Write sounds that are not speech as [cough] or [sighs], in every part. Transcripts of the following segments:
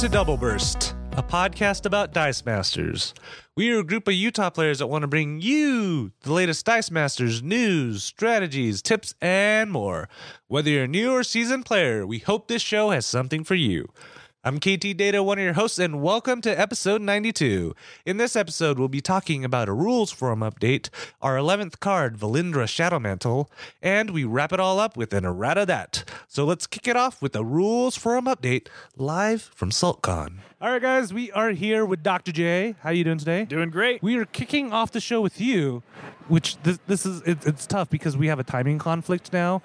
To Double Burst, a podcast about Dice Masters. We are a group of Utah players that want to bring you the latest Dice Masters news, strategies, tips, and more. Whether you're a new or seasoned player, we hope this show has something for you. I'm KT Data, one of your hosts, and welcome to episode 92. In this episode, we'll be talking about a rules forum update, our 11th card, Valindra Shadowmantle, and we wrap it all up with an errata that. So let's kick it off with a rules forum update live from SaltCon. All right, guys, we are here with Dr. J. How are you doing today? Doing great. We are kicking off the show with you, which this, this is it, it's tough because we have a timing conflict now.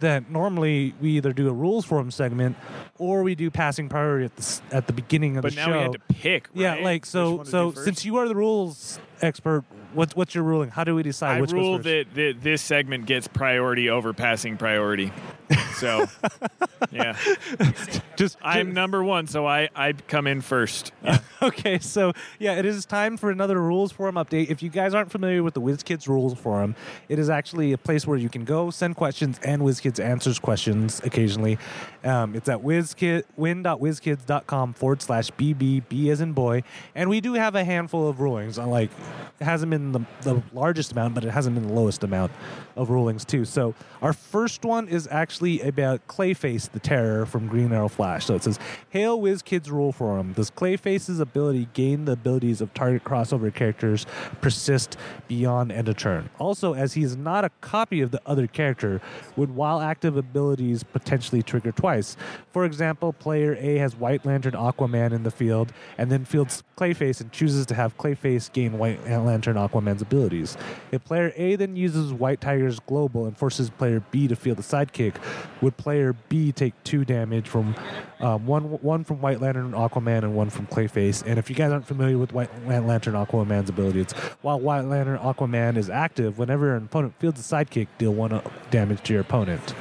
That normally we either do a rules forum segment or we do passing priority at the at the beginning of but the now show. we had to pick. yeah, like so so since you are the rules expert, what's what's your ruling? How do we decide I which rule that, that this segment gets priority over passing priority. So, [laughs] yeah, Just I'm number one, so I I come in first. [laughs] okay, so yeah, it is time for another rules forum update. If you guys aren't familiar with the WizKids rules forum, it is actually a place where you can go send questions and WizKids answers questions occasionally. Um, it's at wizkid win.wizkids.com forward slash bb b as in boy, and we do have a handful of rulings. Like it hasn't been the, the largest amount, but it hasn't been the lowest amount of rulings too. So our first one is actually about Clayface the Terror from Green Arrow Flash. So it says, "Hail Wiz Kids Rule Forum. Does Clayface's ability gain the abilities of target crossover characters persist beyond end of turn? Also, as he is not a copy of the other character, would while active abilities potentially trigger twice? For example, player A has White Lantern Aquaman in the field, and then fields Clayface and chooses to have Clayface gain White Lantern Aquaman's abilities. If player A then uses White Tiger's Global and forces player B to field the sidekick, would player B take two damage from um, one one from White Lantern and Aquaman and one from Clayface? And if you guys aren't familiar with White Lantern Aquaman's ability, it's while White Lantern Aquaman is active, whenever an opponent fields a sidekick, deal one uh, damage to your opponent.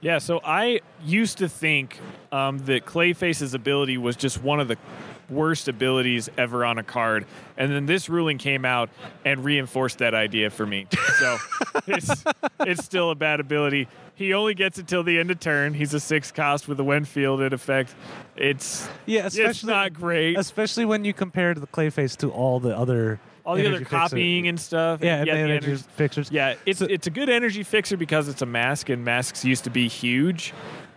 Yeah, so I used to think um, that Clayface's ability was just one of the worst abilities ever on a card, and then this ruling came out and reinforced that idea for me. So [laughs] it's it's still a bad ability. He only gets it till the end of turn. He's a six cost with a when fielded effect. It's Yeah, it's especially not great. especially when you compare the Clayface to all the other All the other energy fixer- copying and stuff. yeah, and yeah, energy energy- fixers. Yeah, it's So- it's a good energy fixer because it's a mask, and masks used to be huge.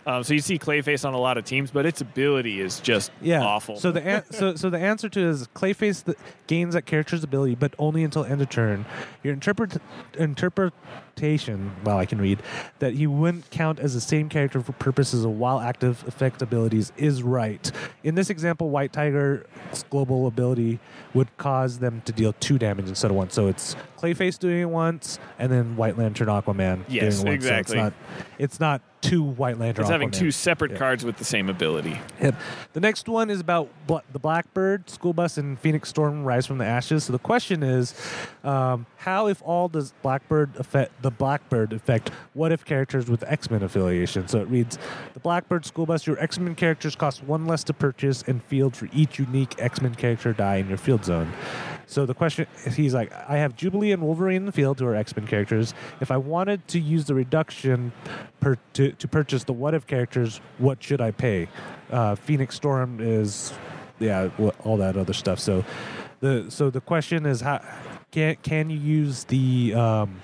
Um, so you see Clayface on a lot of teams, but its ability is just yeah, awful. So the an- [laughs] so so the answer to is Clayface th- gains that character's ability, but only until end of turn. Your interpret interpretation, well, I can read that he wouldn't count as the same character for purposes of while active effect abilities is right. In this example, White Tiger's global ability would cause them to deal two damage instead of one. So it's Clayface doing it once, and then White Lantern Aquaman Yes, doing it once. exactly. So it's not it's not two White Lantern. it's having Aquaman. two separate Yeah. cards with the same ability. Yep. The next one is about Bla- the Blackbird School Bus and Phoenix Storm Rise from the Ashes. So the question is, um, how if all does Blackbird affect the Blackbird affect what if characters with X Men affiliation? So it reads, the Blackbird School Bus, your X Men characters cost one less to purchase and field for each unique X Men character die in your field zone. So the question, he's like, I have Jubilee and Wolverine in the field, who are X Men characters. If I wanted to use the reduction per, to, to purchase the What If characters, what should I pay? Uh, Phoenix Storm is, yeah, all that other stuff. So the so the question is, how can can you use the um,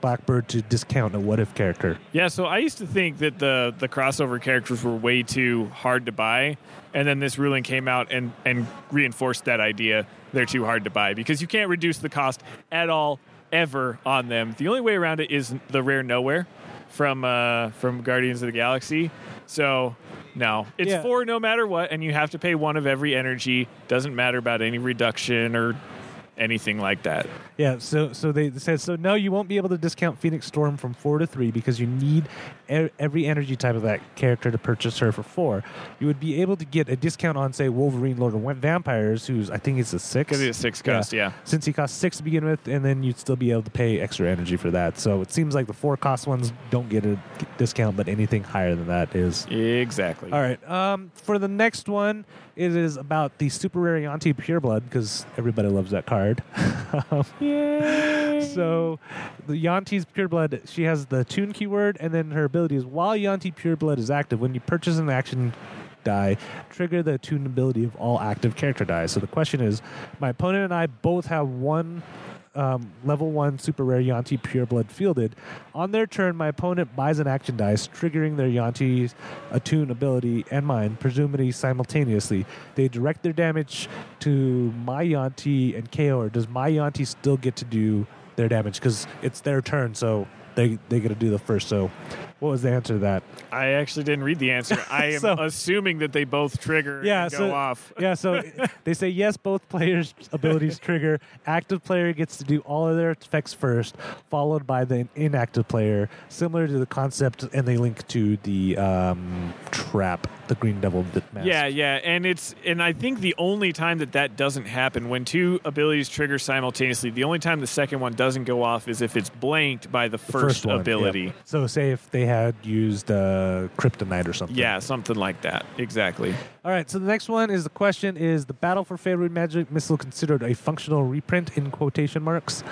Blackbird to discount a What If character? Yeah, so I used to think that the the crossover characters were way too hard to buy, and then this ruling came out and and reinforced that idea. They're too hard to buy because you can't reduce the cost at all ever on them. The only way around it is the rare Knowhere from uh, from Guardians of the Galaxy. So no, it's Yeah. four no matter what, and you have to pay one of every energy. Doesn't matter about any reduction or anything like that. Yeah, so so they said so. No, you won't be able to discount Phoenix Storm from four to three because you need e- every energy type of that character to purchase her for four. You would be able to get a discount on, say, Wolverine, Lord of Vampires, who's I think it's a six. Because it's six cost, yeah. Since he costs six to begin with, and then you'd still be able to pay extra energy for that. So it seems like the four cost ones don't get a discount, but anything higher than that is Exactly. all right. Um, for the next one, it is about the Super Rare Yanti Pureblood because everybody loves that card. [laughs] Um, so, the Yanti's Pureblood, she has the tune keyword, and then her ability is while Yanti Pureblood is active, when you purchase an action die trigger the attune ability of all active character dice. So the question is, my opponent and I both have one um, level one super rare Yanti pure blood fielded. On their turn, my opponent buys an action dice, triggering their Yanti's attune ability and mine, presumably simultaneously. They direct their damage to my Yanti and KO, or does my Yanti still get to do their damage? Because it's their turn, so they, they get to do the first. So, what was the answer to that? I actually didn't read the answer. [laughs] I am So- assuming that they both trigger Yeah, and go so off. [laughs] yeah, so [laughs] they say yes, both players' abilities trigger. Active player gets to do all of their effects first, followed by the inactive player, similar to the concept, and they link to the um, trap, the Green Devil mask. Yeah, yeah, and it's and I think the only time that that doesn't happen when two abilities trigger simultaneously, the only time the second one doesn't go off is if it's blanked by the The first, one, ability. yep. So, say if they had used uh, Kryptonite or something. Yeah, something like that. Exactly. All right, so the next one is the question is the Battle for Faerun Magic Missile considered a functional reprint in quotation marks?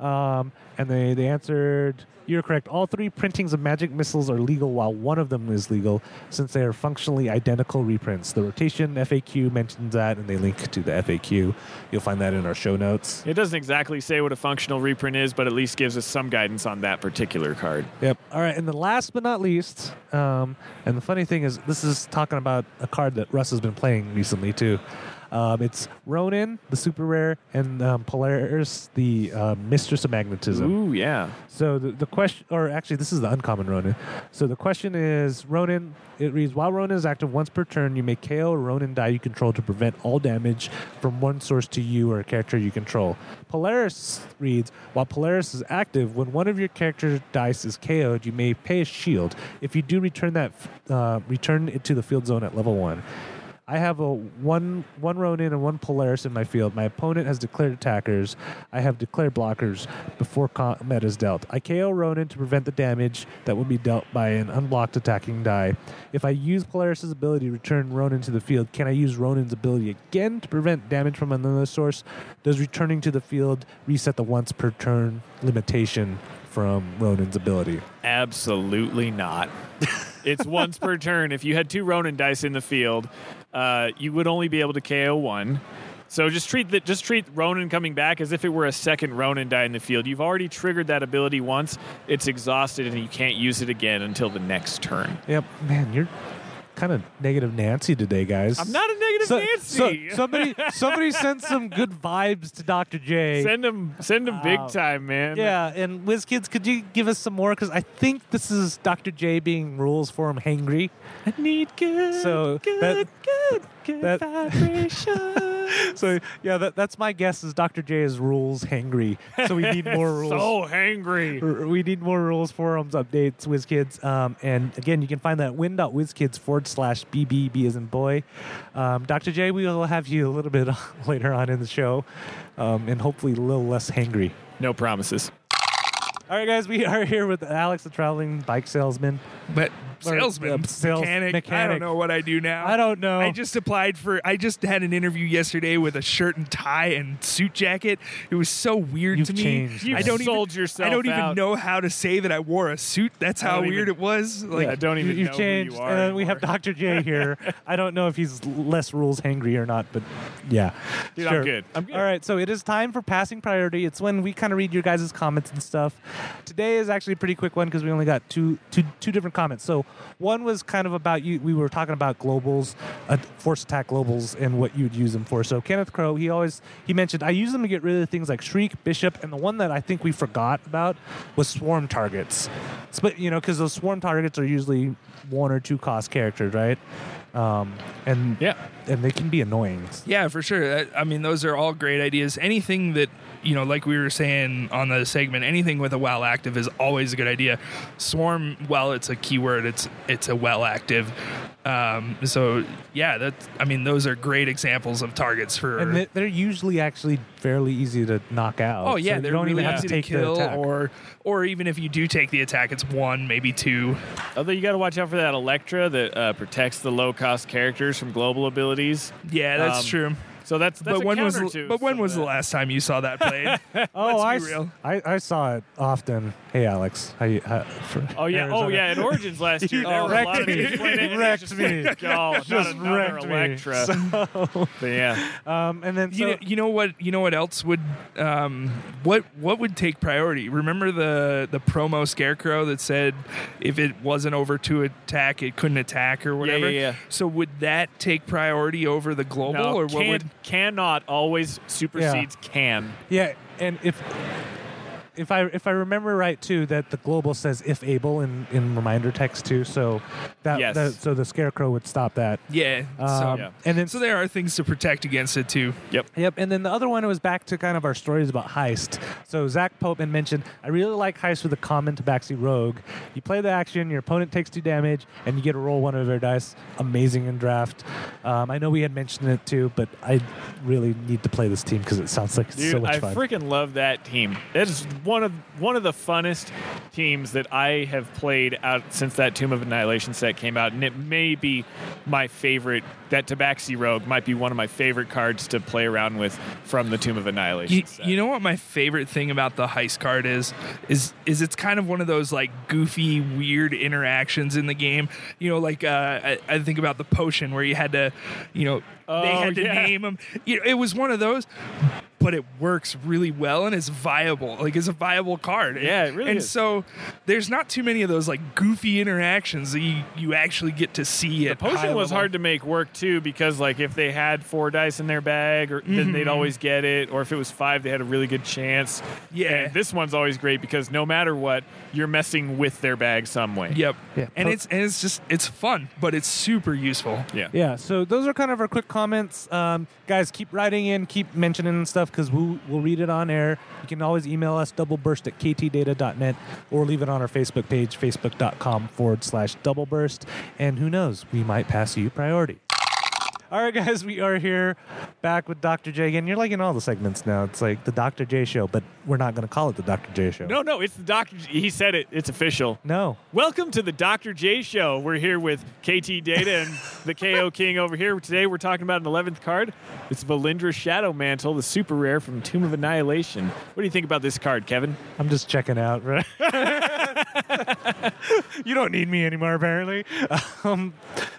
Um, and they, they answered, you're correct. All three printings of magic missiles are legal while one of them is legal since they are functionally identical reprints. The rotation FAQ mentions that and they link to the FAQ. You'll find that in our show notes. It doesn't exactly say what a functional reprint is, but at least gives us some guidance on that particular card. Yep. All right. And the last but not least, um, and the funny thing is, this is talking about a card that Russ has been playing recently too. Um, it's Ronin, the super rare, and um, Polaris, the uh, Mistress of Magnetism. Ooh, yeah. So the, the question, or actually, this is the uncommon Ronin. So the question is Ronin. It reads: While Ronin is active once per turn, you may KO a Ronin die you control to prevent all damage from one source to you or a character you control. Polaris reads: While Polaris is active, when one of your character dice is KO'd, you may pay a shield. If you do, return that uh, return it to the field zone at level one. I have a one one Ronin and one Polaris in my field. My opponent has declared attackers. I have declared blockers before combat is dealt. I KO Ronin to prevent the damage that would be dealt by an unblocked attacking die. If I use Polaris's ability to return Ronin to the field, can I use Ronin's ability again to prevent damage from another source? Does returning to the field reset the once per turn limitation from Ronin's ability? Absolutely not. it's once per turn. If you had two Ronin dice in the field, uh, you would only be able to KO one. So just treat that. Just treat Ronin coming back as if it were a second Ronin die in the field. You've already triggered that ability once. It's exhausted, and you can't use it again until the next turn. Yep, man, you're kind of negative Nancy today, guys. I'm not a negative So- Nancy. so- somebody, [laughs] somebody send some good vibes to Dr. J. send him, send him big time, man. yeah, and WizKids, could you give us some more? Because I think this is Dr. J being rules for him hangry. I need good, So, good, that- good, good that- vibration. [laughs] So yeah, that, that's my guess. Is Dr. J is rules hangry? So we need more [laughs] rules. so hangry. We need more rules forums updates WizKids. Um, and again, you can find that at win.wizkids slash BBB as in boy. Um, Dr. J, we will have you a little bit [laughs] later on in the show um, and hopefully a little less hangry. No promises. All right, guys, we are here with Alex, the traveling bike salesman. But Or, salesman, uh, sales mechanic, I mechanic. don't know what I do now. I don't know. I just applied for. I just had an interview yesterday with a shirt and tie and suit jacket. It was so weird You've to me. changed, You've I don't sold even. yourself I don't even out. know how to say that I wore a suit. That's how don't weird even- it was. Like I don't even you, know have changed, who you are. and then we have anymore. Dr. J here. [laughs] I don't know if he's less rules hangry or not, but yeah, Dude, Sure. I'm good. I'm good. All right, so it is time for passing priority. It's when we kind of read your guys' comments and stuff. Today is actually a pretty quick one because we only got two, two, two different comments. So one was kind of about you. We were talking about globals, uh, force attack globals, and what you'd use them for. So Kenneth Crow, he always he mentioned I use them to get rid of things like Shriek, Bishop, and the one that I think we forgot about was swarm targets. But you know, because those swarm targets are usually one or two cost characters, right? Um, and Yeah. and they can be annoying. Yeah, for sure. I- I mean, those are all great ideas. Anything that you know, like we were saying on the segment, anything with a well active is always a good idea. Swarm, well, it's a keyword, it's it's a well active. Um, so yeah, that's. I mean, those are great examples of targets for. And they- they're usually actually fairly easy to knock out. Oh yeah, So they're don't really even have to take kill, the attack. or or even if you do take the attack, it's one, maybe two. Although you got to watch out for that Elektra that uh, protects the low cost characters from global abilities. Yeah, that's Um, true. So that's that's but a when was the, to but when was of the last time you saw that played? [laughs] Oh, I, Let's be real. I, I saw it often. Hey, Alex. How you, how, for Oh yeah, oh yeah, at Origins last [laughs] year, You there were a lot of wrecked me. games played in, and it was Wrecked just me. like, [laughs] Oh, Just another wrecked me. Elektra. But yeah, Um, and then so, you know, you know what? You know what else would um, what what would take priority? Remember the the promo scarecrow that said if it wasn't over to attack, it couldn't attack or whatever. yeah, yeah. So would that take priority over the global, no, or what would? Cannot always supersedes can. yeah, and if if I if I remember right too, that the global says if able in, in reminder text too. So that, Yes. that so the scarecrow would stop that. Yeah. Um, so, Yeah. And then so there are things to protect against it too. Yep. Yep, and then the other one was back to kind of our stories about heist. So Zach Pope had mentioned, I really like heist with a common Tabaxi Rogue. You play the action, your opponent takes two damage, and you get to roll one of their dice. Amazing in draft. Um, I know we had mentioned it too, but I really need to play this team because it sounds like it's Dude, so much I fun. I freaking love that team. That is one of one of the funnest teams that I have played out since that Tomb of Annihilation set came out, and it may be my favorite. That Tabaxi Rogue might be one of my favorite cards to play around with from the Tomb of Annihilation. You, set. you know what my favorite thing about the heist card is is is it's kind of one of those like goofy weird interactions in the game you know like uh, I, I think about the potion where you had to you know they Oh, had to yeah. name them you know, it was one of those but it works really well and it's viable like it's a viable card Yeah, it really and is. so there's not too many of those like goofy interactions that you, you actually get to see The at high potion was level. hard to make work too because like if they had four dice in their bag, or then Mm-hmm. they'd always get it, or if it was five, they had a really good chance. Yeah. And this one's always great because no matter what, you're messing with their bag some way. Yep. Yeah. And Po- it's and it's just it's fun, but it's super useful. Yeah. Yeah, so those are kind of our quick comments. Um, guys, keep writing in, keep mentioning stuff because we'll, we'll read it on air. You can always email us doubleburst at ktdata.net or leave it on our Facebook page, facebook.com forward slash doubleburst. And who knows, we might pass you priority. All right, guys, we are here back with Dr. J again. You're liking all the segments now. It's like the Dr. J show, but we're not going to call it the Dr. J show. No, no, it's the Doctor. He said it. It's official. No. Welcome to the Dr. J Show. We're here with KT Data and the [laughs] KO King over here. Today we're talking about an 11th card. It's Valindra Shadow Mantle, the super rare from Tomb of Annihilation. What do you think about this card, Kevin? I'm just checking out, right? [laughs] you don't need me anymore, apparently. Um,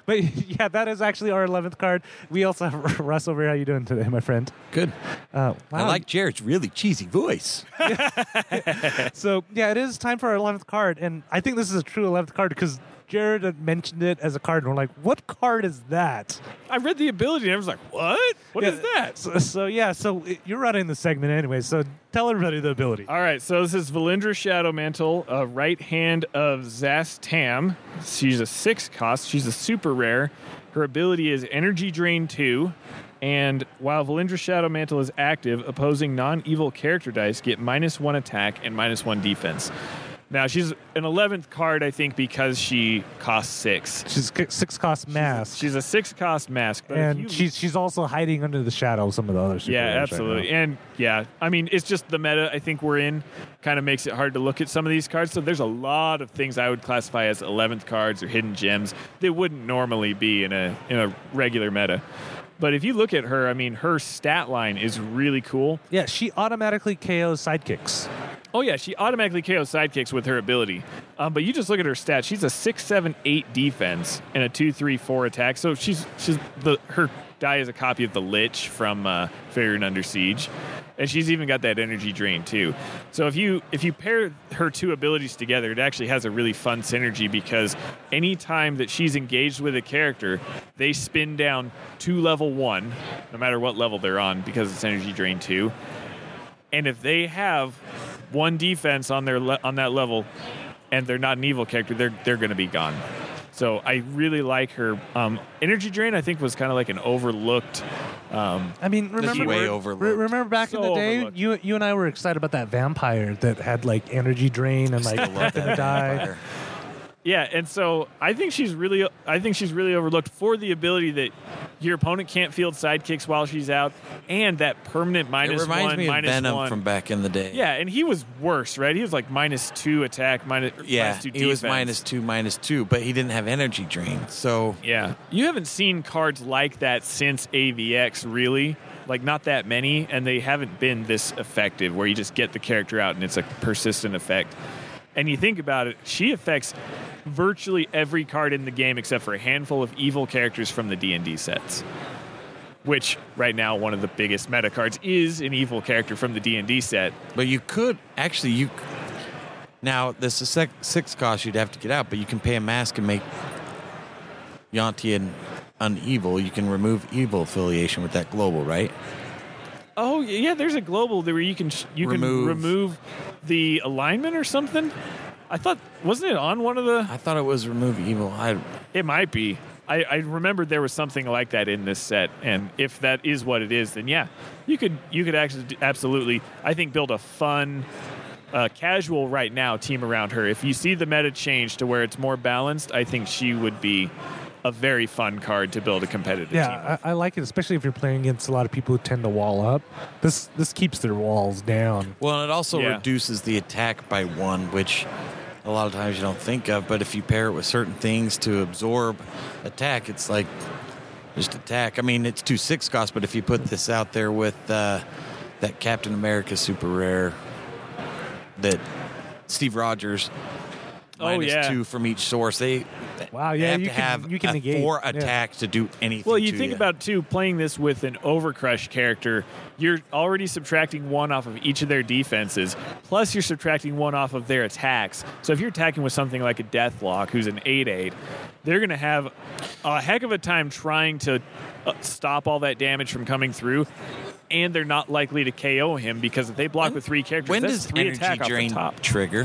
but [laughs] yeah, that is actually our 11th card. We also have [laughs] Russ over here. How you doing today, my friend? Good. Uh, I like Jared's really cheesy voice. [laughs] So yeah, it is time for our 11th card, and I think this is a true 11th card because Jared had mentioned it as a card, and we're like, "What card is that?" I read the ability and I was like, what? What is Yeah, that? So, so yeah, so it- you're running the segment anyway. So tell everybody the ability. All right, so this is Valindra Shadow Mantle, a right hand of Szass Tam. She's a six cost. She's a super rare. Her ability is Energy Drain 2. And while Valindra Shadow Mantle is active, opposing non evil character dice get minus one attack and minus one defense. Now, she's an 11th card, I think, because she costs six. She's ki- six cost mask, She's a six cost mask. But if and you- she's she's also hiding under the shadow of some of the other. Yeah, right absolutely. now. and yeah, I mean, it's just the meta I think we're in kind of makes it hard to look at some of these cards. So there's a lot of things I would classify as 11th cards or hidden gems that wouldn't normally be in a in a regular meta. But if you look at her, I mean, her stat line is really cool. Yeah, she automatically KOs sidekicks. Oh yeah, she automatically KOs sidekicks with her ability. Um, but you just look at her stats. She's a six, seven, eight defense and a two, three, four attack. So she's she's the her die is a copy of the Lich from uh, Faerun Under Siege, and she's even got that energy drain too. So if you if you pair her two abilities together, it actually has a really fun synergy because anytime that she's engaged with a character, they spin down to level one, no matter what level they're on, because it's energy drain two. And if they have one defense on their le- on that level, and they're not an evil character, they're they're going to be gone. So I really like her. Um, Energy Drain, I think, was kind of like an overlooked. Um, I mean, remember way re- overlooked. remember back in the day, overlooked. you you and I were excited about that vampire that had like energy drain and like I love nothing to that die. vampire. Yeah, and so I think she's really, I think she's really overlooked for the ability that your opponent can't field sidekicks while she's out, and that permanent It minus reminds one, me of minus Venom one. from back in the day. yeah, and he was worse, right? He was like minus two attack, minus Yeah, minus two he was minus two, minus two, but he didn't have energy drain. So Yeah. You haven't seen cards like that since AVX, really. like not that many, and they haven't been this effective where you just get the character out and it's a persistent effect. And you think about it, she affects virtually every card in the game except for a handful of evil characters from the D&D sets. Which right now one of the biggest meta cards is an evil character from the D&D set. But you could actually you. Now this is sec- six cost you'd have to get out, but you can pay a mask and make Yanti an unevil. You can remove evil affiliation with that global, right? Oh yeah, there's a global where you can you Remove. can remove the alignment or something. I thought wasn't it on one of the? I thought it was remove evil. I It might be. I, I remembered there was something like that in this set, and if that is what it is, then yeah, you could you could actually absolutely I think build a fun, uh, casual right now team around her. If you see the meta change to where it's more balanced, I think she would be a very fun card to build a competitive team. Yeah. I, I like it, especially if you're playing against a lot of people who tend to wall up. This this keeps their walls down. well, and it also Yeah. reduces the attack by one, which a lot of times you don't think of. But if you pair it with certain things to absorb attack, it's like just attack. I mean, it's two six cost, but if you put this out there with uh, that Captain America super rare, that Steve Rogers. Oh, yeah. two from each source. They Wow, yeah, have you to can- have you can negate, four yeah. to do anything. Well, you think about too playing this with an Overcrush character. You're already subtracting one off of each of their defenses, plus you're subtracting one off of their attacks. So if you're attacking with something like a Deathlok, who's an eight eight, they're going to have a heck of a time trying to uh, stop all that damage from coming through. And they're not likely to KO him because if they block with three characters, when does three energy attack off the drain top. trigger?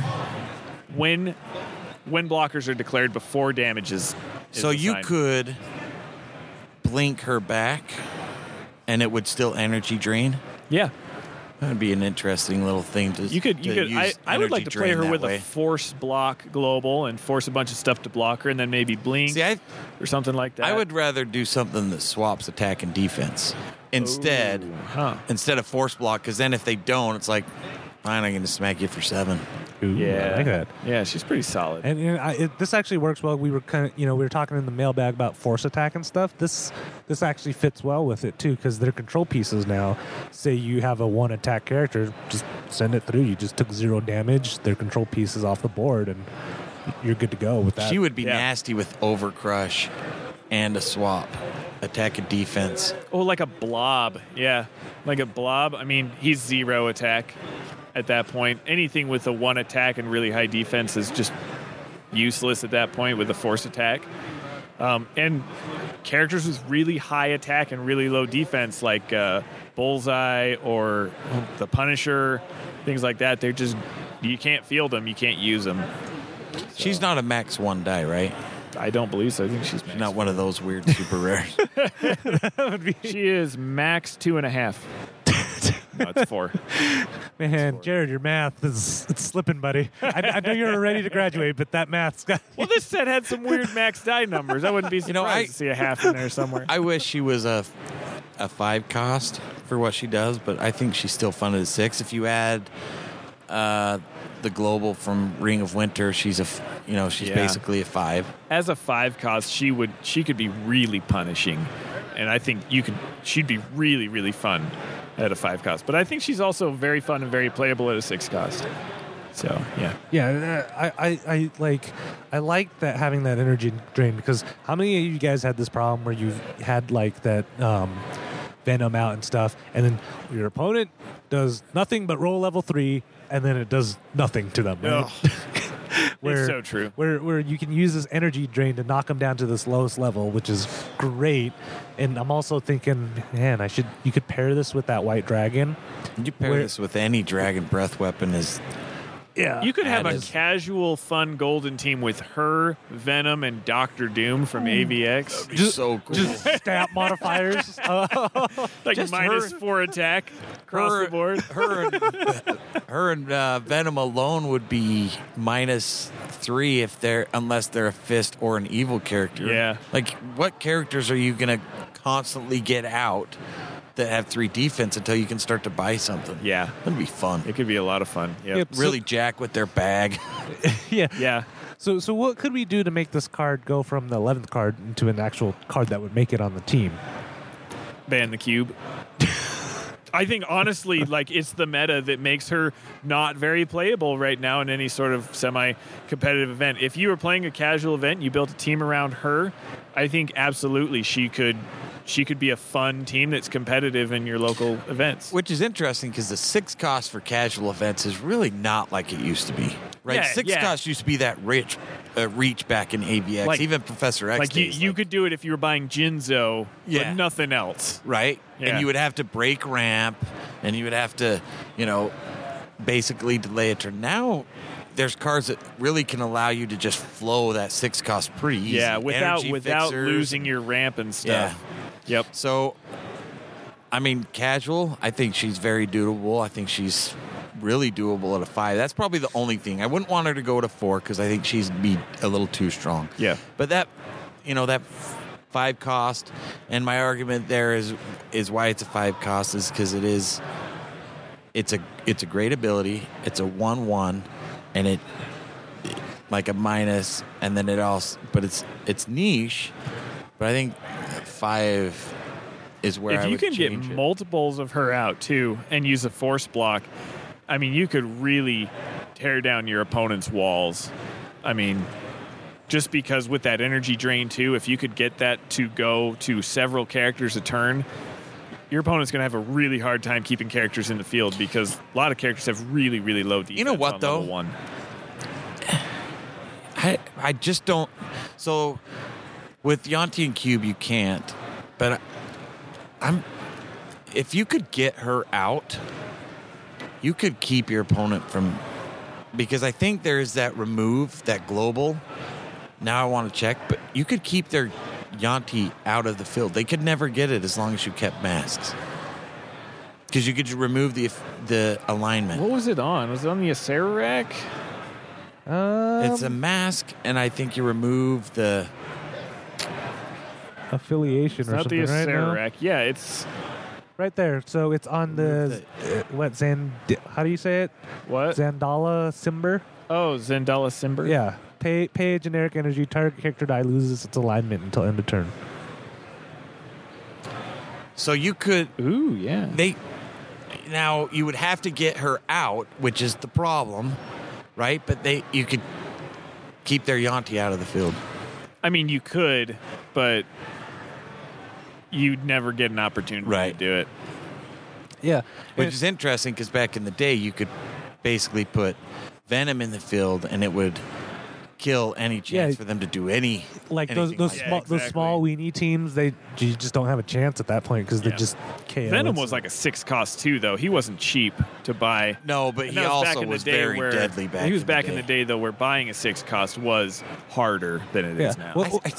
When when blockers are declared before damage is, is So you assigned. could blink her back, and it would still energy drain. yeah. That would be an interesting little thing to. You could, you to could. I, use I would like to play her with way. a force block global and force a bunch of stuff to block her, and then maybe blink See, I or something like that. I would rather do something that swaps attack and defense instead Ooh, huh? instead of force block. Because then if they don't, it's like, fine, I'm going to smack you for seven. Ooh, Yeah, I like that. Yeah, she's pretty solid. And you know, I, it, this actually works well. We were kind of, you know, we were talking in the mailbag about force attack and stuff. This this actually fits well with it too because they're control pieces now. Say you have a one attack character, just send it through. You just took zero damage. Their control pieces off the board, and you're good to go with that. She would be Yeah. nasty with overcrush and a swap, attack and defense. oh, like a blob. Yeah, like a blob. I mean, he's zero attack at that point. Anything with a one attack and really high defense is just useless at that point with a force attack. Um, and characters with really high attack and really low defense, like uh, Bullseye or the Punisher, things like that, they're just you can't field them, you can't use them. She's not a max one die, right? I don't believe so. I think she's max. Not one of those weird super rares. be- [laughs] She is max two and a half. No, it's four. [laughs] Man, Jared, your math is it's slipping, buddy. I, I know you're ready to graduate, but that math's got. Well, this set had some weird max die numbers. I wouldn't be [laughs] surprised know, I- to see a half in there somewhere. I wish she was a a five cost for what she does, but I think she's still fun at a six. If you add uh, the global from Ring of Winter, she's a, you know she's Yeah. basically a five. As a five cost, she would she could be really punishing, and I think you could she'd be really really fun at a five cost. But I think she's also very fun and very playable at a six cost. So yeah, Yeah, uh, I, I, I like I like that having that energy drain because how many of you guys had this problem where you've had like that um, venom out and stuff, and then your opponent does nothing but roll level three, and then it does nothing to them. Right? [laughs] where, so true. Where where you can use this energy drain to knock them down to this lowest level, which is great. And I'm also thinking, man, I should you could pair this with that white dragon. You pair Where- this with any dragon breath weapon is Yeah, You could have a added. casual, fun golden team with her, Venom, and Doctor Doom from AVX. Just- so cool. just stat modifiers. [laughs] Uh, Like Just minus her- four attack across her, the board. [laughs] her and, her and uh, Venom alone would be minus three if they're unless they're a fist or an evil character. Yeah. Like what characters are you gonna constantly get out that have three defense until you can start to buy something? Yeah, That'd be fun. it could be a lot of fun. Yep. Yep. Really jack with their bag. [laughs] yeah. Yeah. So, so what could we do to make this card go from the eleventh card into an actual card that would make it on the team? Ban the cube. [laughs] I think honestly, like it's the meta that makes her not very playable right now in any sort of semi-competitive event. If you were playing a casual event, you built a team around her. I think absolutely she could, she could be a fun team that's competitive in your local events. Which is interesting because the six cost for casual events is really not like it used to be. Right? Yeah, six yeah. cost used to be that rich uh, reach back in AVX, Like- even Professor X. Like you, you like- could do it if you were buying Jinzo, Yeah. but nothing else. right? Yeah. And you would have to break ramp, and you would have to, you know, basically delay a turn. Now, there's cars that really can allow you to just flow that six cost pretty easy. Yeah, without Energy without fixers. losing your ramp and stuff. Yep. So, I mean, casual. I think she's very doable. I think she's really doable at a five. That's probably the only thing. I wouldn't want her to go to four because I think she's be a little too strong. Yeah. But that, you know, that five cost, and my argument there is is why it's a five cost is because it is. It's a it's a great ability. It's a one one, and it like a minus, and then it also, but it's it's niche. But I think five is where if I you can get it. multiples of her out too and use a force block, I mean, you could really tear down your opponent's walls. I mean, just because with that energy drain too, if you could get that to go to several characters a turn, your opponent's going to have a really hard time keeping characters in the field because a lot of characters have really, really low defense. You know what, though? One. [sighs] I I just don't. So with Yanti and Cube, you can't. But I, I'm. If you could get her out, you could keep your opponent from. Because I think there is that remove that global. Now I want to check, but you could keep their Yanti out of the field. They could never get it as long as you kept masks. Because you could remove the the alignment. What was it on? Was it on the Acererak? Um, it's a mask, and I think you remove the. Affiliation It's or not the something right now. Acererak. Yeah, it's Right there. So it's on the uh, what Zand? How do you say it? what? Zandala Simber. Oh, Zendala Simber. Yeah. Pay pay a generic energy. Target character die loses its alignment until end of turn. So you could Ooh, yeah. they now you would have to get her out, which is the problem, right? But they you could keep their Yanti out of the field. I mean, you could, but you'd never get an opportunity Right. to do it. Yeah. Which is interesting because back in the day you could basically put Venom in the field and it would kill any chance Yeah. for them to do any like those those like Yeah, small those small weenie teams. They you just don't have a chance at that point because Yeah. they're just KO. Venom was like a six cost too, though. He wasn't cheap to buy. No, but And he was back also in the was day very where- deadly back. He was in back the in the day. day though, where buying a six cost was harder than it is Yeah. now. Well, I, I,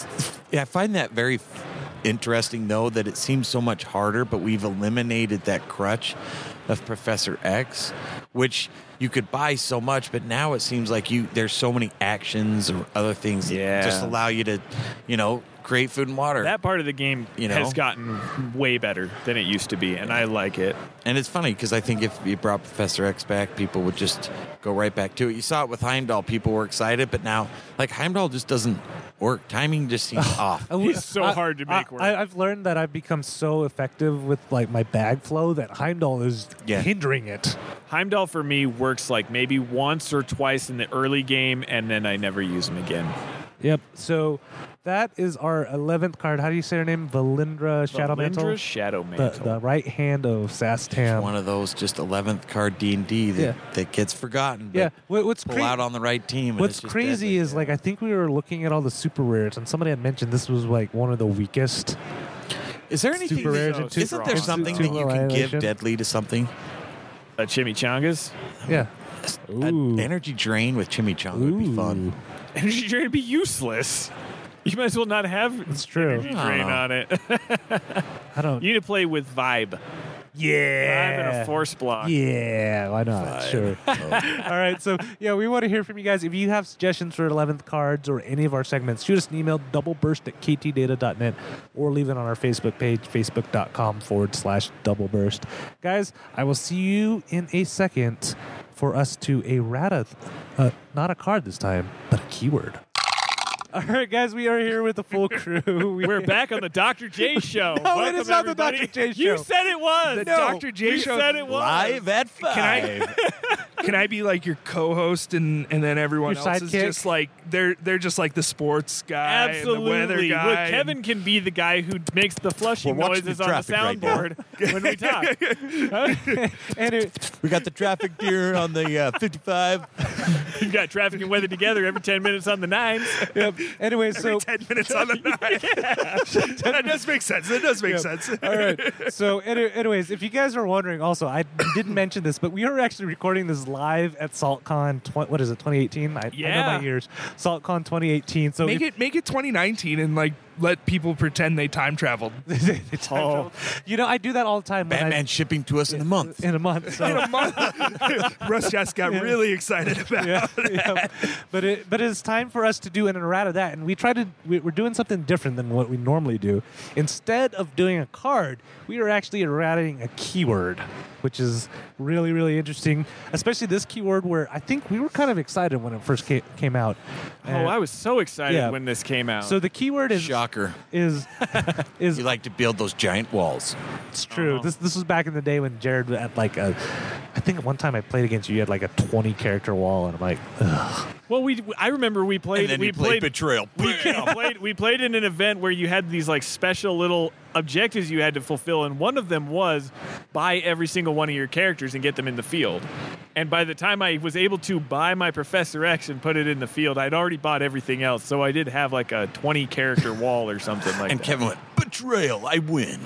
yeah, I find that very f- interesting, though, that it seems so much harder, but we've eliminated that crutch of Professor X, which you could buy so much, but now it seems like you there's so many actions or other things that Yeah. just allow you to, you know, create food and water. that part of the game You know? has gotten way better than it used to be, and I like it. and it's funny because I think if you brought Professor X back, people would just go right back to it. You saw it with Heimdall; people were excited, but now, like Heimdall, just doesn't work. Timing just seems [sighs] off. I- He's so hard to make I, work. I, I've learned that I've become so effective with like my bag flow that Heimdall is Yeah. hindering it. Heimdall for me works like maybe once or twice in the early game, and then I never use him again. Yep. So that is our eleventh card. How do you say her name? Valindra Shadow Mantle. Valindra Shadow The, Mantle. the right hand of Szass Tam. One of those just eleventh card D and D that Yeah. that gets forgotten. but yeah. What, what's pull cra- out on the right team. and What's it's just crazy deadly. is like I think we were looking at all the super rares, and somebody had mentioned this was like one of the weakest. is there anything? super that- rares and isn't there awesome. something Super that you can give annihilation. deadly to something? uh, chimichangas. Yeah. An Ooh. energy drain with chimichanga would be fun. Energy drain would be useless. [laughs] You might as well not have It's true. energy drain on it. I don't. [laughs] you need to play with vibe. Vibe and yeah. a force block. Yeah, why not? Sure. [laughs] All right, so yeah, we want to hear from you guys. If you have suggestions for 11th cards or any of our segments, shoot us an email, doubleburst at ktdata.net, or leave it on our Facebook page, facebook.com forward slash doubleburst. Guys, I will see you in a second for us to errata, uh, not a card this time, but a keyword. All right, guys, we are here with the full crew. We- [laughs] We're back on the Dr. J [laughs] show. No, it Welcome, is not the. Dr. J show. You said it was. The Dr. J you show said it was. Live at five. I- [laughs] Can I be like your co-host and and then everyone Your else is sidekick? just like they're they're just like the sports guy Absolutely. and the weather guy. Look, Kevin can be the guy who makes the flushing We're watching noises the on the traffic right now. soundboard when we talk. and it, we got the traffic here on the uh, 55. [laughs] You've got traffic and weather together every 10 minutes on the nines. yep. Anyway, so ten minutes on the [laughs] night. [laughs] that does make sense. That does make Yep. sense. All right. So, anyways, if you guys are wondering, also, I didn't mention this, but we are actually recording this live at SaltCon. Tw- what is it? 2018. I, I know my ears. SaltCon 2018. So Make if- it make it 2019 and like let people pretend they time traveled. [laughs] it's Oh. You know, I do that all the time. when I- Batman shipping to us in a month. in a month. So. In a month, [laughs] Russ just got really excited about. yeah, yeah. But it, but it's time for us to do an errata of that, and we try to. we- We're doing something different than what we normally do. Instead of doing a card, we are actually errating a keyword, which is really really interesting. Especially this keyword, where I think we were kind of excited when it first came, came out. Oh, I was so excited Yeah. when this came out. So the keyword is Shocker. is [laughs] is You like to build those giant walls. It's true. Uh-huh. This this was back in the day when Jared had like a. I think one time I played against you, you had like a twenty character wall, and I'm like, Ugh. well, we I remember we played And then we you played Betrayal. we [laughs] played we played in an event where you had these like special little objectives you had to fulfill and one of them was buy every single one of your characters and get them in the field. And by the time i was able to buy my professor x and put it in the field i'd already bought everything else. So i did have like a 20 character [laughs] wall or something like And that. And Kevin went, Betrayal, I win.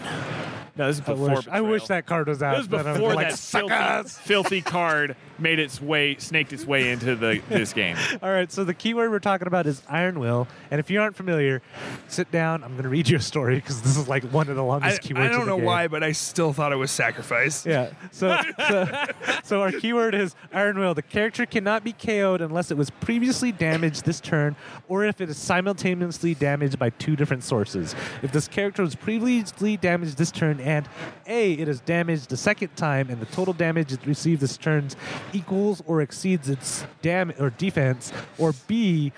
No, this is I before wish, I wish that card was out. This was but before like, that filthy, filthy card made its way, snaked its way into the this game. [laughs] All right, so the keyword we're talking about is Iron Will, and if you aren't familiar, sit down. I'm going to read you a story because this is like one of the I, longest keywords. I don't know game. why, but I still thought it was sacrifice. Yeah. So, so, [laughs] so our keyword is Iron Will. The character cannot be KO'd unless it was previously damaged this turn, or if it is simultaneously damaged by two different sources. If this character was previously damaged this turn, and A, it is damaged the second time, and the total damage it received this turn equals or exceeds its dam or defense, or B,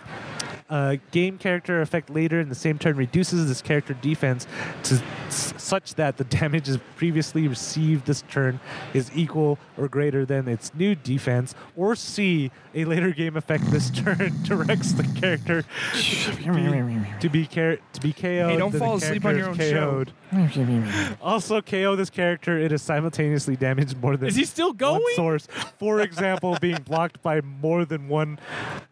uh, game character effect later in the same turn reduces this character defense to s- such that the [laughs] damage is previously received this turn is equal or greater than its new defense. Or C, a later game effect this [laughs] turn directs the character [laughs] to be, to be, car- to be KO'd. Hey, don't then the fall asleep on your own KO'd. Also, KO this character. It is simultaneously damaged more than Is he still one source. For [laughs] example, being blocked by more than one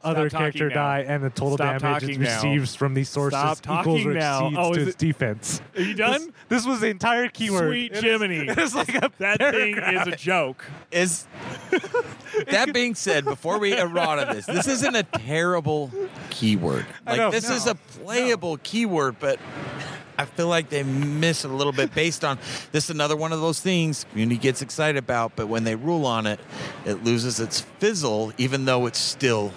other talking character now. die, and the total Stop damage it talking now. receives from these sources Stop equals talking or now. exceeds Oh, to is its it- defense. Are you done? this was the entire keyword. Sweet It is- Jiminy. It is like a That thing paragraph. is a joke. Is [laughs] that being said, before we errata this, this isn't a terrible keyword. I Like know, this is a playable keyword, but I feel like they miss a little bit based on this. Is another one of those things community gets excited about, but when they rule on it, it loses its fizzle, even though it's still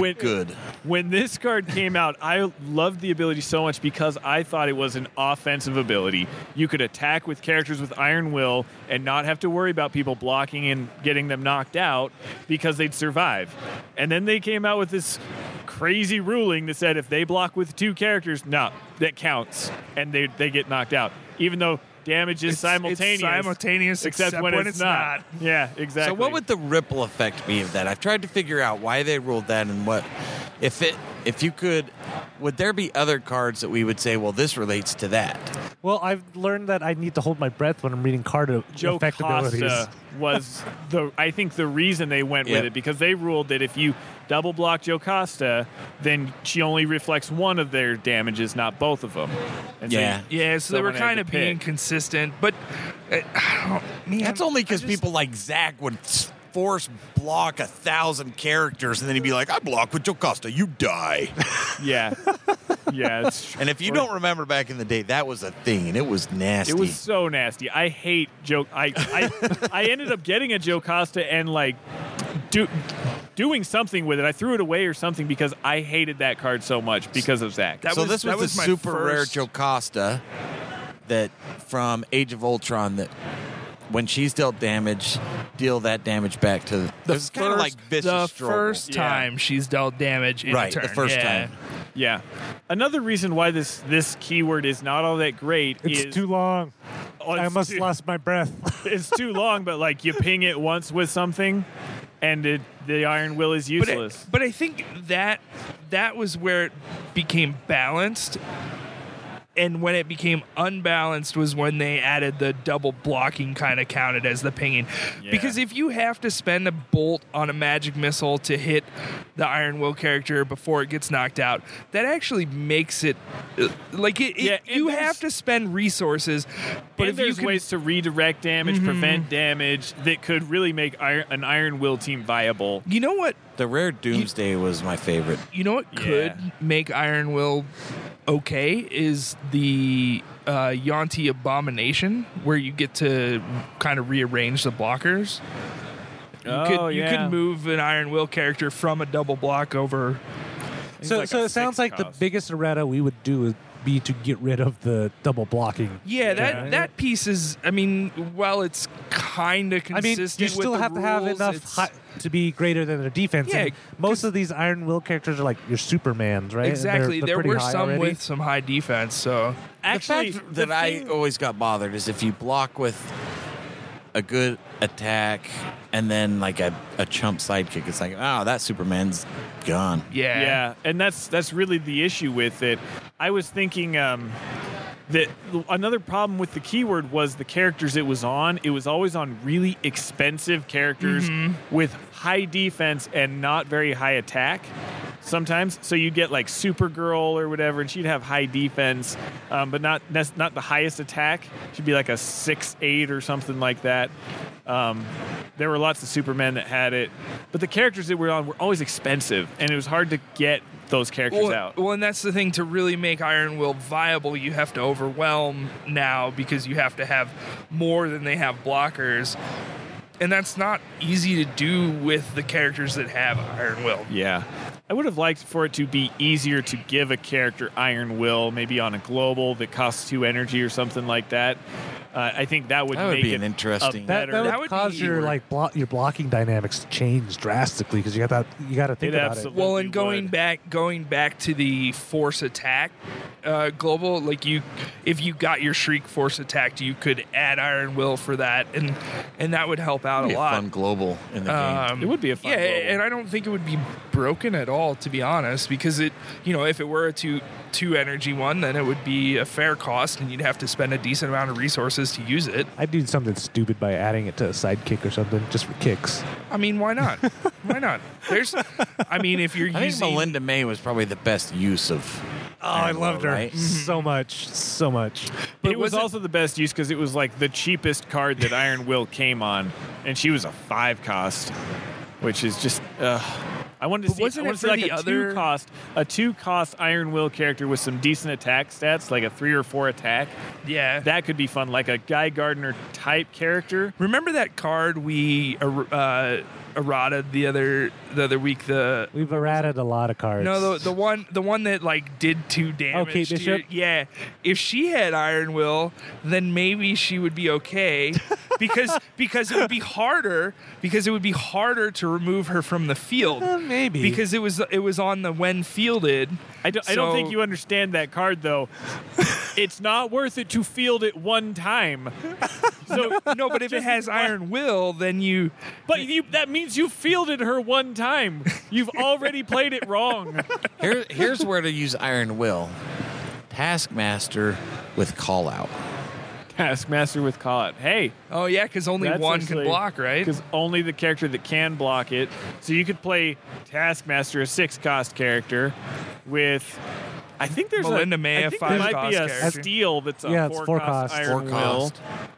When- good. When this card came out, I loved the ability so much because I thought it was an offensive ability. You could attack with characters with Iron Will and not have to worry about people blocking and getting them knocked out because they'd survive. And then they came out with this crazy ruling that said if they block with two characters, no, that counts, and they they get knocked out, even though damage is It's- it's simultaneous. simultaneous, except when it's not. [laughs] Yeah, exactly. So what would the ripple effect be of that? I've tried to figure out why they ruled that and what if it if you could would there be other cards that we would say, well, this relates to that? Well, I've learned that I need to hold my breath when I'm reading card o- Joe effect abilities. Costa was the I think the reason they went Yep. with it because they ruled that if you double block Jocasta, then she only reflects one of their damages, not both of them. And Yeah. Yeah, so they were kind of being consistent, but uh, I [sighs] don't, man, That's only because people like Zach would s- force block a thousand characters and then he'd be like, I block with Jocasta, you die. [laughs] yeah, yeah, it's true. [laughs] and if you don't remember back in the day, that was a thing and it was nasty. It was so nasty. I hate Joe. I I, I ended up getting a Jocasta and like do, doing something with it. I threw it away or something because I hated that card so much because of Zach. That so was- this was, that was the my super rare first- Jocasta that from Age of Ultron that when she's dealt damage, deal that damage back to the the it's kind of like vicious the struggle. first Yeah. time she's dealt damage in Right, a turn. the first yeah. time. Yeah. Another reason why this this keyword is not all that great It's is too long. oh, I it's must too- lost my breath. [laughs] It's too long, but like you ping it once with something, and it, the iron will is But, useless. I, but I think that that was where it became balanced. And when it became unbalanced was when they added the double blocking kind of counted as the pinging. Yeah. Because if you have to spend a bolt on a magic missile to hit the Iron Will character before it gets knocked out, that actually makes it like it, it- Yeah, and you have to spend resources. But and if you there's can, ways to redirect damage, mhm. prevent damage that could really make iron, an Iron Will team viable. you know what The rare Doomsday was my favorite. You know what Yeah. could make Iron Will okay is the uh, Yuan-ti Abomination, where you get to kind of rearrange the blockers. You Oh, could you yeah. could move an Iron Will character from a double block over. so, like so it sounds six like the biggest errata we would do would be to get rid of the double blocking. Yeah, that Yeah. that piece is. I mean, while it's kind of consistent, I mean, consistent. you with still the have to have enough it's- hi- to be greater than their defense. Yeah, and most 'cause- of these Iron Will characters are like your Supermans, right? And they're- Exactly. they're there were some already. with some high defense. So Actually, the fact the that I always got bothered is if you block with a good attack and then like a, a chump sidekick, it's like, oh, that Superman's gone. yeah, Yeah, and that's that's really the issue with it. I was thinking um, that another problem with the keyword was the characters it was on. It was always on really expensive characters with high defense and not very high attack. Sometimes, so you'd get like Supergirl or whatever, and she'd have high defense, um, but not not the highest attack. She'd be like a six eight or something like that. Um, there were lots of Supermen that had it, but the characters that were on were always expensive, and it was hard to get those characters well, out. Well, and that's the thing to really make Iron Will viable, you have to overwhelm now because you have to have more than they have blockers. And that's not easy to do with the characters that have Iron Will. Yeah. I would have liked for it to be easier to give a character Iron Will, maybe on a global that costs two energy or something like that. Uh, I think that would That would make be it an interesting- a That, that would, That would cause be your where- like blo- your blocking dynamics to change drastically because you got that you got to think It about it. Well, Would and going would. back, going back to the force attack uh, global, like you, if you got your Shriek force attacked, you could add Iron Will for that, and and that would help out Be a a lot. fun global in the game. Um, It would be a fun yeah, global. and I don't think it would be broken at all, to be honest, because it, you know, if it were a two two energy one, then it would be a fair cost, and you'd have to spend a decent amount of resources to use it. it. I'd do something stupid by adding it to a sidekick or something just for kicks. I mean, why not? [laughs] why not? There's, I mean, if you're I think using Melinda May was probably the best use of. Oh, I loved her right? so much, so much. But it was was it- also the best use because it was like the cheapest card that Iron Will came on, and she was a five cost, which is just. Uh, I wanted to But see. wasn't I it wanted to see like the a other- two cost, a two cost Iron Will character with some decent attack stats, like a three or four attack. yeah. That could be fun, like a Guy Gardner type character. Remember that card we uh, errata the other the other week? The We've errated a lot of cards. no, the the one the one that like did two damage. Kate to your- Bishop? yeah, if she had Iron Will, then maybe she would be okay [laughs] because because it would be harder because it would be harder to remove her from the field. Uh, maybe Because it was it was on the when fielded. I don't, I don't think So- you understand that card though. [laughs] it's not worth it to field it one time. So, No, but if it has Iron Will, then you but you, that means you fielded her one time. You've already played it wrong. Here, here's where to use Iron Will. Taskmaster with call out. Taskmaster with call out. Hey, oh yeah, because only that's one can block, right? Because only the character that can block it. So you could play Taskmaster, a six cost character, with. I think there's Melinda a, May, I a think there might be a character. steel that's a Yeah, it's four, four cost, cost. Iron Four Will,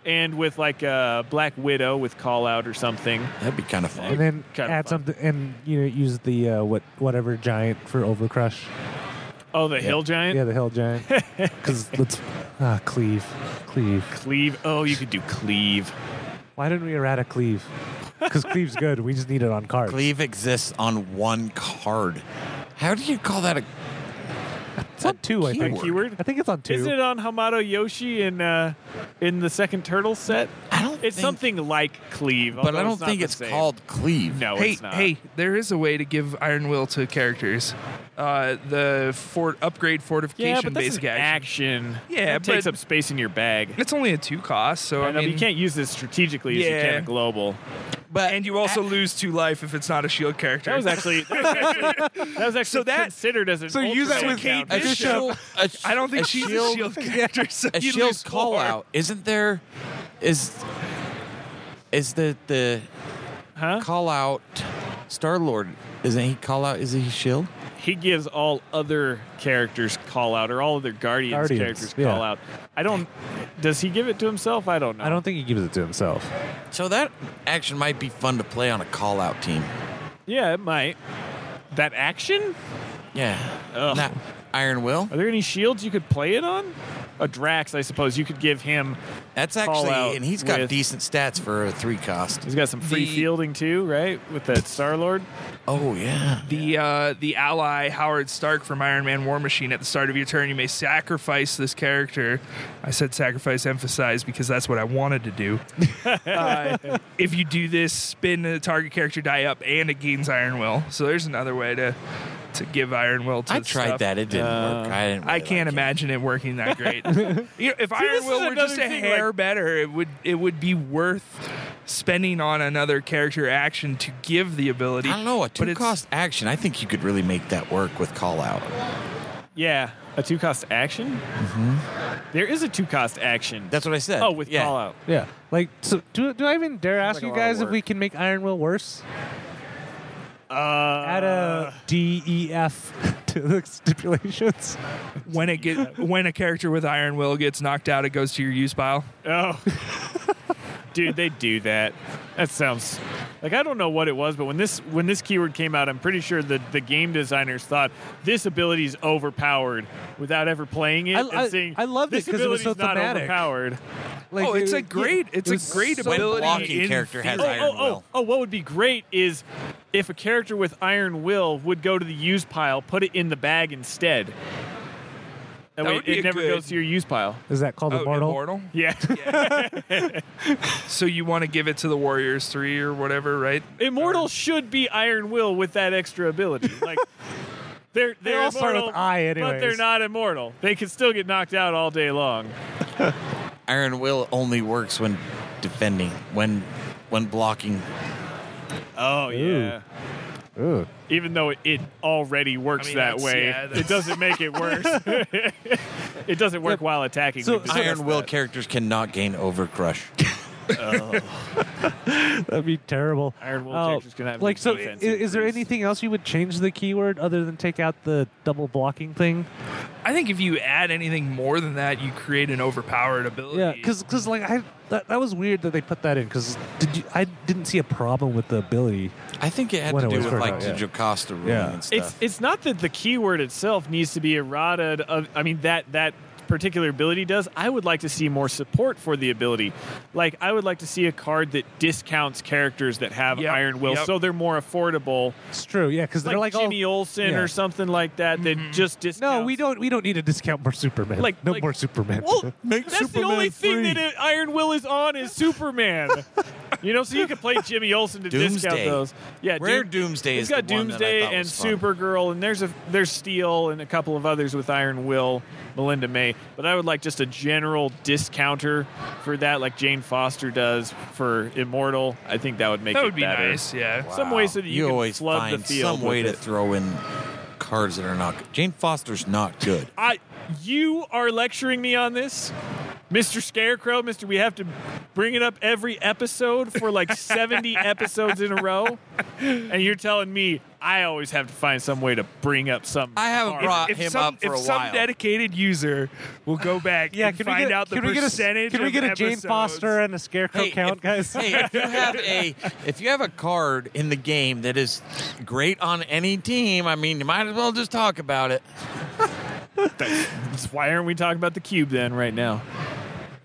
and with like a Black Widow with call out or something. That'd be kind of fun. and then Kinda add fun. something and you know use the uh, what whatever giant for overcrush. Oh, the Hill Giant. Yeah, the hill giant. [laughs] Because let's ah cleave, cleave. Cleave. Oh, you could do Cleave. Why didn't we errata cleave? Because cleave's good. We just need it on cards. Cleave exists on one card. How do you call that a? It's on two, I think. keyword? I think it's on two. Isn't it on Hamato Yoshi in uh, in the second Turtle set? I don't. It's think, something like Cleave, but I although don't not think the it's same. called cleave. No, hey, it's not. hey, there is a way to give Iron Will to characters. Uh, the fort upgrade fortification yeah, but that's basic an action. action. Yeah, it takes up space in your bag. It's only a two cost, so I, I know, but mean, you can't use this strategically as you can a global. But and you also lose two life if it's not a shield character. That was actually that was actually, that [laughs] was actually So that- considered as an so use that ultra with count. a Bishop. shield. A, I don't think a she's shield, a shield [laughs] character. So a you shield lose call four. out. Isn't there? Is is the the Huh? call out Star Lord? Isn't he call out? Is he shield? He gives all other characters call out, or all other Guardians, Guardians, characters yeah. call out. I don't. Does he give it to himself? I don't know. I don't think he gives it to himself. So that action might be fun to play on a call out team. Yeah, it might. That action? Yeah. Ugh. Not Iron Will. Are there any shields you could play it on? A Drax, I suppose. You could give him. That's Call out actually, and he's got with- decent stats for a three cost. He's got some free The- fielding too, right? With that Star Lord. Oh yeah. The uh, the ally Howard Stark from Iron Man War Machine at the start of your turn, you may sacrifice this character. I said sacrifice emphasize because that's what I wanted to do. [laughs] uh, if you do this, spin the target character die up and it gains Iron Will. So there's another way to to give Iron Will to I tried stuff. that. It didn't work. I didn't. I really can't like it. imagine it working that great. [laughs] you know, if this Iron is Will were just another a thing, hair like- better, it would it would be worth spending on another character action to give the ability. I don't know. A but two it's- cost action. I think you could really make that work with call out. Yeah, a two cost action. Mm-hmm. There is a two cost action. That's what I said. oh, with yeah. call out. Yeah. Like, so do, do I even dare ask like a you lot of guys if work. we can make Iron Will worse? Uh, Add a D, E, F [laughs] to the stipulations. when it get when a character with Iron Will gets knocked out, it goes to your use pile. Oh. [laughs] Dude, they do that. That sounds like I don't know what it was, but when this when this keyword came out, I'm pretty sure the the game designers thought this ability is overpowered without ever playing it I- and I- saying I loved it this 'cause it was so not thematic. overpowered. Like, oh, it's it- a great it's it a great so- ability. blocking in character has. Oh, Iron oh, oh, Will. Oh, oh, what would be great is if a character with Iron Will would go to the use pile, put it in the bag instead. That, That way would be it a never good- goes to your use pile. Is that called Oh, Immortal? immortal. Yeah. So you want to give it to the Warriors three or whatever, right? Immortal should be Iron Will with that extra ability. Like [laughs] they're they're all start with immortal, I but they're anyways. not immortal. They can still get knocked out all day long. [laughs] Iron Will only works when defending, when when blocking. Oh yeah. Ooh. Even though it, it already works I mean, that that's- way, yeah, it doesn't make it worse. [laughs] [laughs] it doesn't work while attacking. So- We've discussed Iron Will that. characters cannot gain Overcrush. [laughs] Oh. That'd be terrible. Iron Will Oh, characters can have like so. i- defense Is, there increase. anything else you would change the keyword other than take out the double blocking thing? I think if you add anything more than that, you create an overpowered ability. Yeah, because like I that, that was weird that they put that in because did you I didn't see a problem with the ability. I think it had When to do with like out, the yeah. Jocasta ruling Yeah. and stuff. It's it's not that the keyword itself needs to be errata. Of, I mean that that particular ability does. I would like to see more support for the ability. Like I would like to see a card that discounts characters that have Yep, Iron Will, yep. so they're more affordable. It's true, yeah, because Like, they're like Jimmy all, Olsen yeah. or something like that. That mm-hmm. just discounts. No, we don't. We don't need to discount more Superman. Like- no like- more Superman. Well, [laughs] Make that's the only thing that Iron Will is on is Superman. you know, so you can play Jimmy Olsen to discount those. Yeah, Rare Doom- Doomsday He's is got the one that I Doomsday and. Supergirl, and there's a there's Steel and a couple of others with Iron Will, Melinda May. But I would like just a general discounter for that, like Jane Foster does for Immortal. I think that would make that it would be better. nice. Yeah. Some way so that you, you can always flood find the field some way with to it. throw in cards that are not good. Jane Foster's not good. I, you are lecturing me on this, Mr. Scarecrow. Mister, we have to bring it up every episode for like [laughs] seventy episodes in a row, and you're telling me I always have to find some way to bring up some. I haven't card. brought if him some, up for a while. if some dedicated user will go back yeah, and can find we get, out the can we get a percentage can we of get a Jane. Foster and a Scarecrow Hey, count, if, guys? hey, if you have a [laughs] if you have a card in the game that is great on any team, I mean, you might as well just talk about it. That's- why aren't we talking about the cube then right now?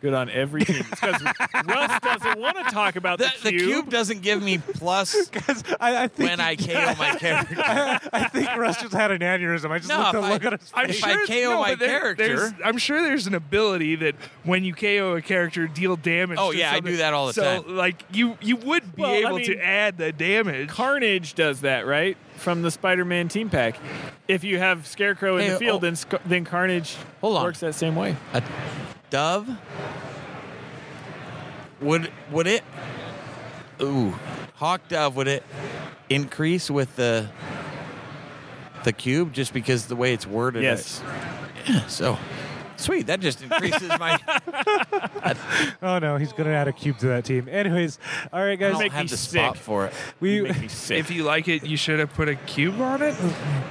Good on every team. Because Russ doesn't want to talk about The, the, the cube doesn't give me plus [laughs] Because I, I think when I KO my [laughs] character. I think Russ just had an aneurysm. I just No, looked if to I- look at his I'm face. If I KO my but there- there's- character- I'm sure there's an ability that when you KO a character, deal damage. Oh, to yeah, I something. do that all the so, time. like you, you would be Well, I able mean, to add the damage. Carnage does that, right? From the Spider-Man team pack. If you have Scarecrow in Hey, the field, oh. then Sc- then Carnage Hold on. works that same way. Dove? Would would it? Ooh. Hawk dove would it increase with the the cube just because the way it's worded Yes. I- so sweet that just increases my [laughs] Oh no, he's gonna add a cube to that team. Anyways, all right, I guys. don't make have me the spot sick. for it We Make me sick. If you like it, you should have put a cube on it.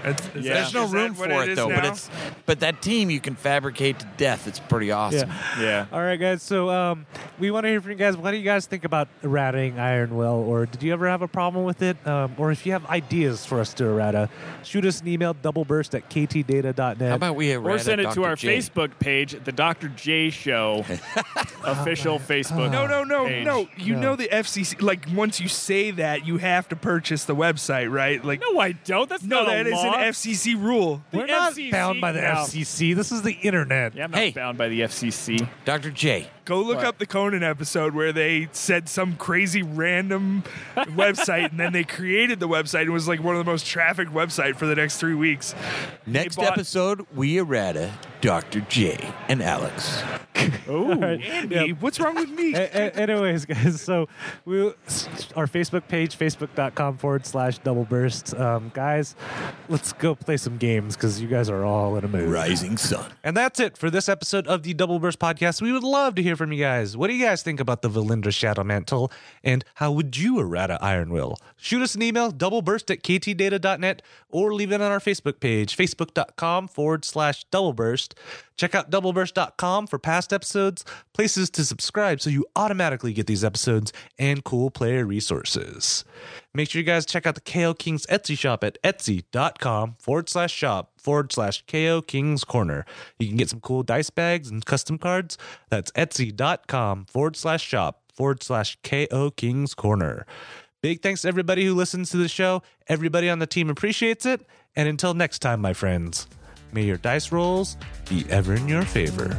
That's- is Yeah. that- there's no is that room what for it it is though but now? it's but that team you can fabricate to death it's pretty awesome yeah. yeah. All right, guys. So um, we want to hear from you guys. What do you guys think about errating Iron Will, or did you ever have a problem with it? Um, or if you have ideas for us to errata, shoot us an email, doubleburst at ktdata.net. how about we Or send it to our J? Facebook page, the Dr. J Show [laughs] official oh Facebook. No, no, no, page. no. You No. know the FCC. Like once you say that, you have to purchase the website, right? Like No, I don't. That's no, not that a is law. an FCC rule. We're the not FCC bound by the no. FCC. This is the internet. Yeah, I'm not Hey. bound by the FCC. Dr. J Go look What? up the Conan episode where they said some crazy random website, and then they created the website. It was like one of the most trafficked website for the next three weeks. next bought- episode we errata Dr. J and Alex [laughs] Oh, Andy, what's wrong with me? A- a- anyways, guys, so we our Facebook page, facebook.com forward slash double burst. Um, guys, let's go play some games because you guys are all in a mood. Rising Sun And that's it for this episode of the Double Burst Podcast. We would love to hear from you guys. What do you guys think about the Valindra Shadowmantle? And how would you errata Iron Will? Shoot us an email, doubleburst at ktdata.net, or leave it on our Facebook page, facebook.com forward slash doubleburst. Check out doubleburst.com for past episodes, places to subscribe so you automatically get these episodes, and cool player resources. Make sure you guys check out the KO Kings Etsy shop at etsy.com forward slash shop forward slash KO Kings Corner. You can get some cool dice bags and custom cards. That's etsy.com forward slash shop forward slash KO Kings Corner. Big thanks to everybody who listens to the show. Everybody on the team appreciates it. And until next time, my friends, may your dice rolls be ever in your favor.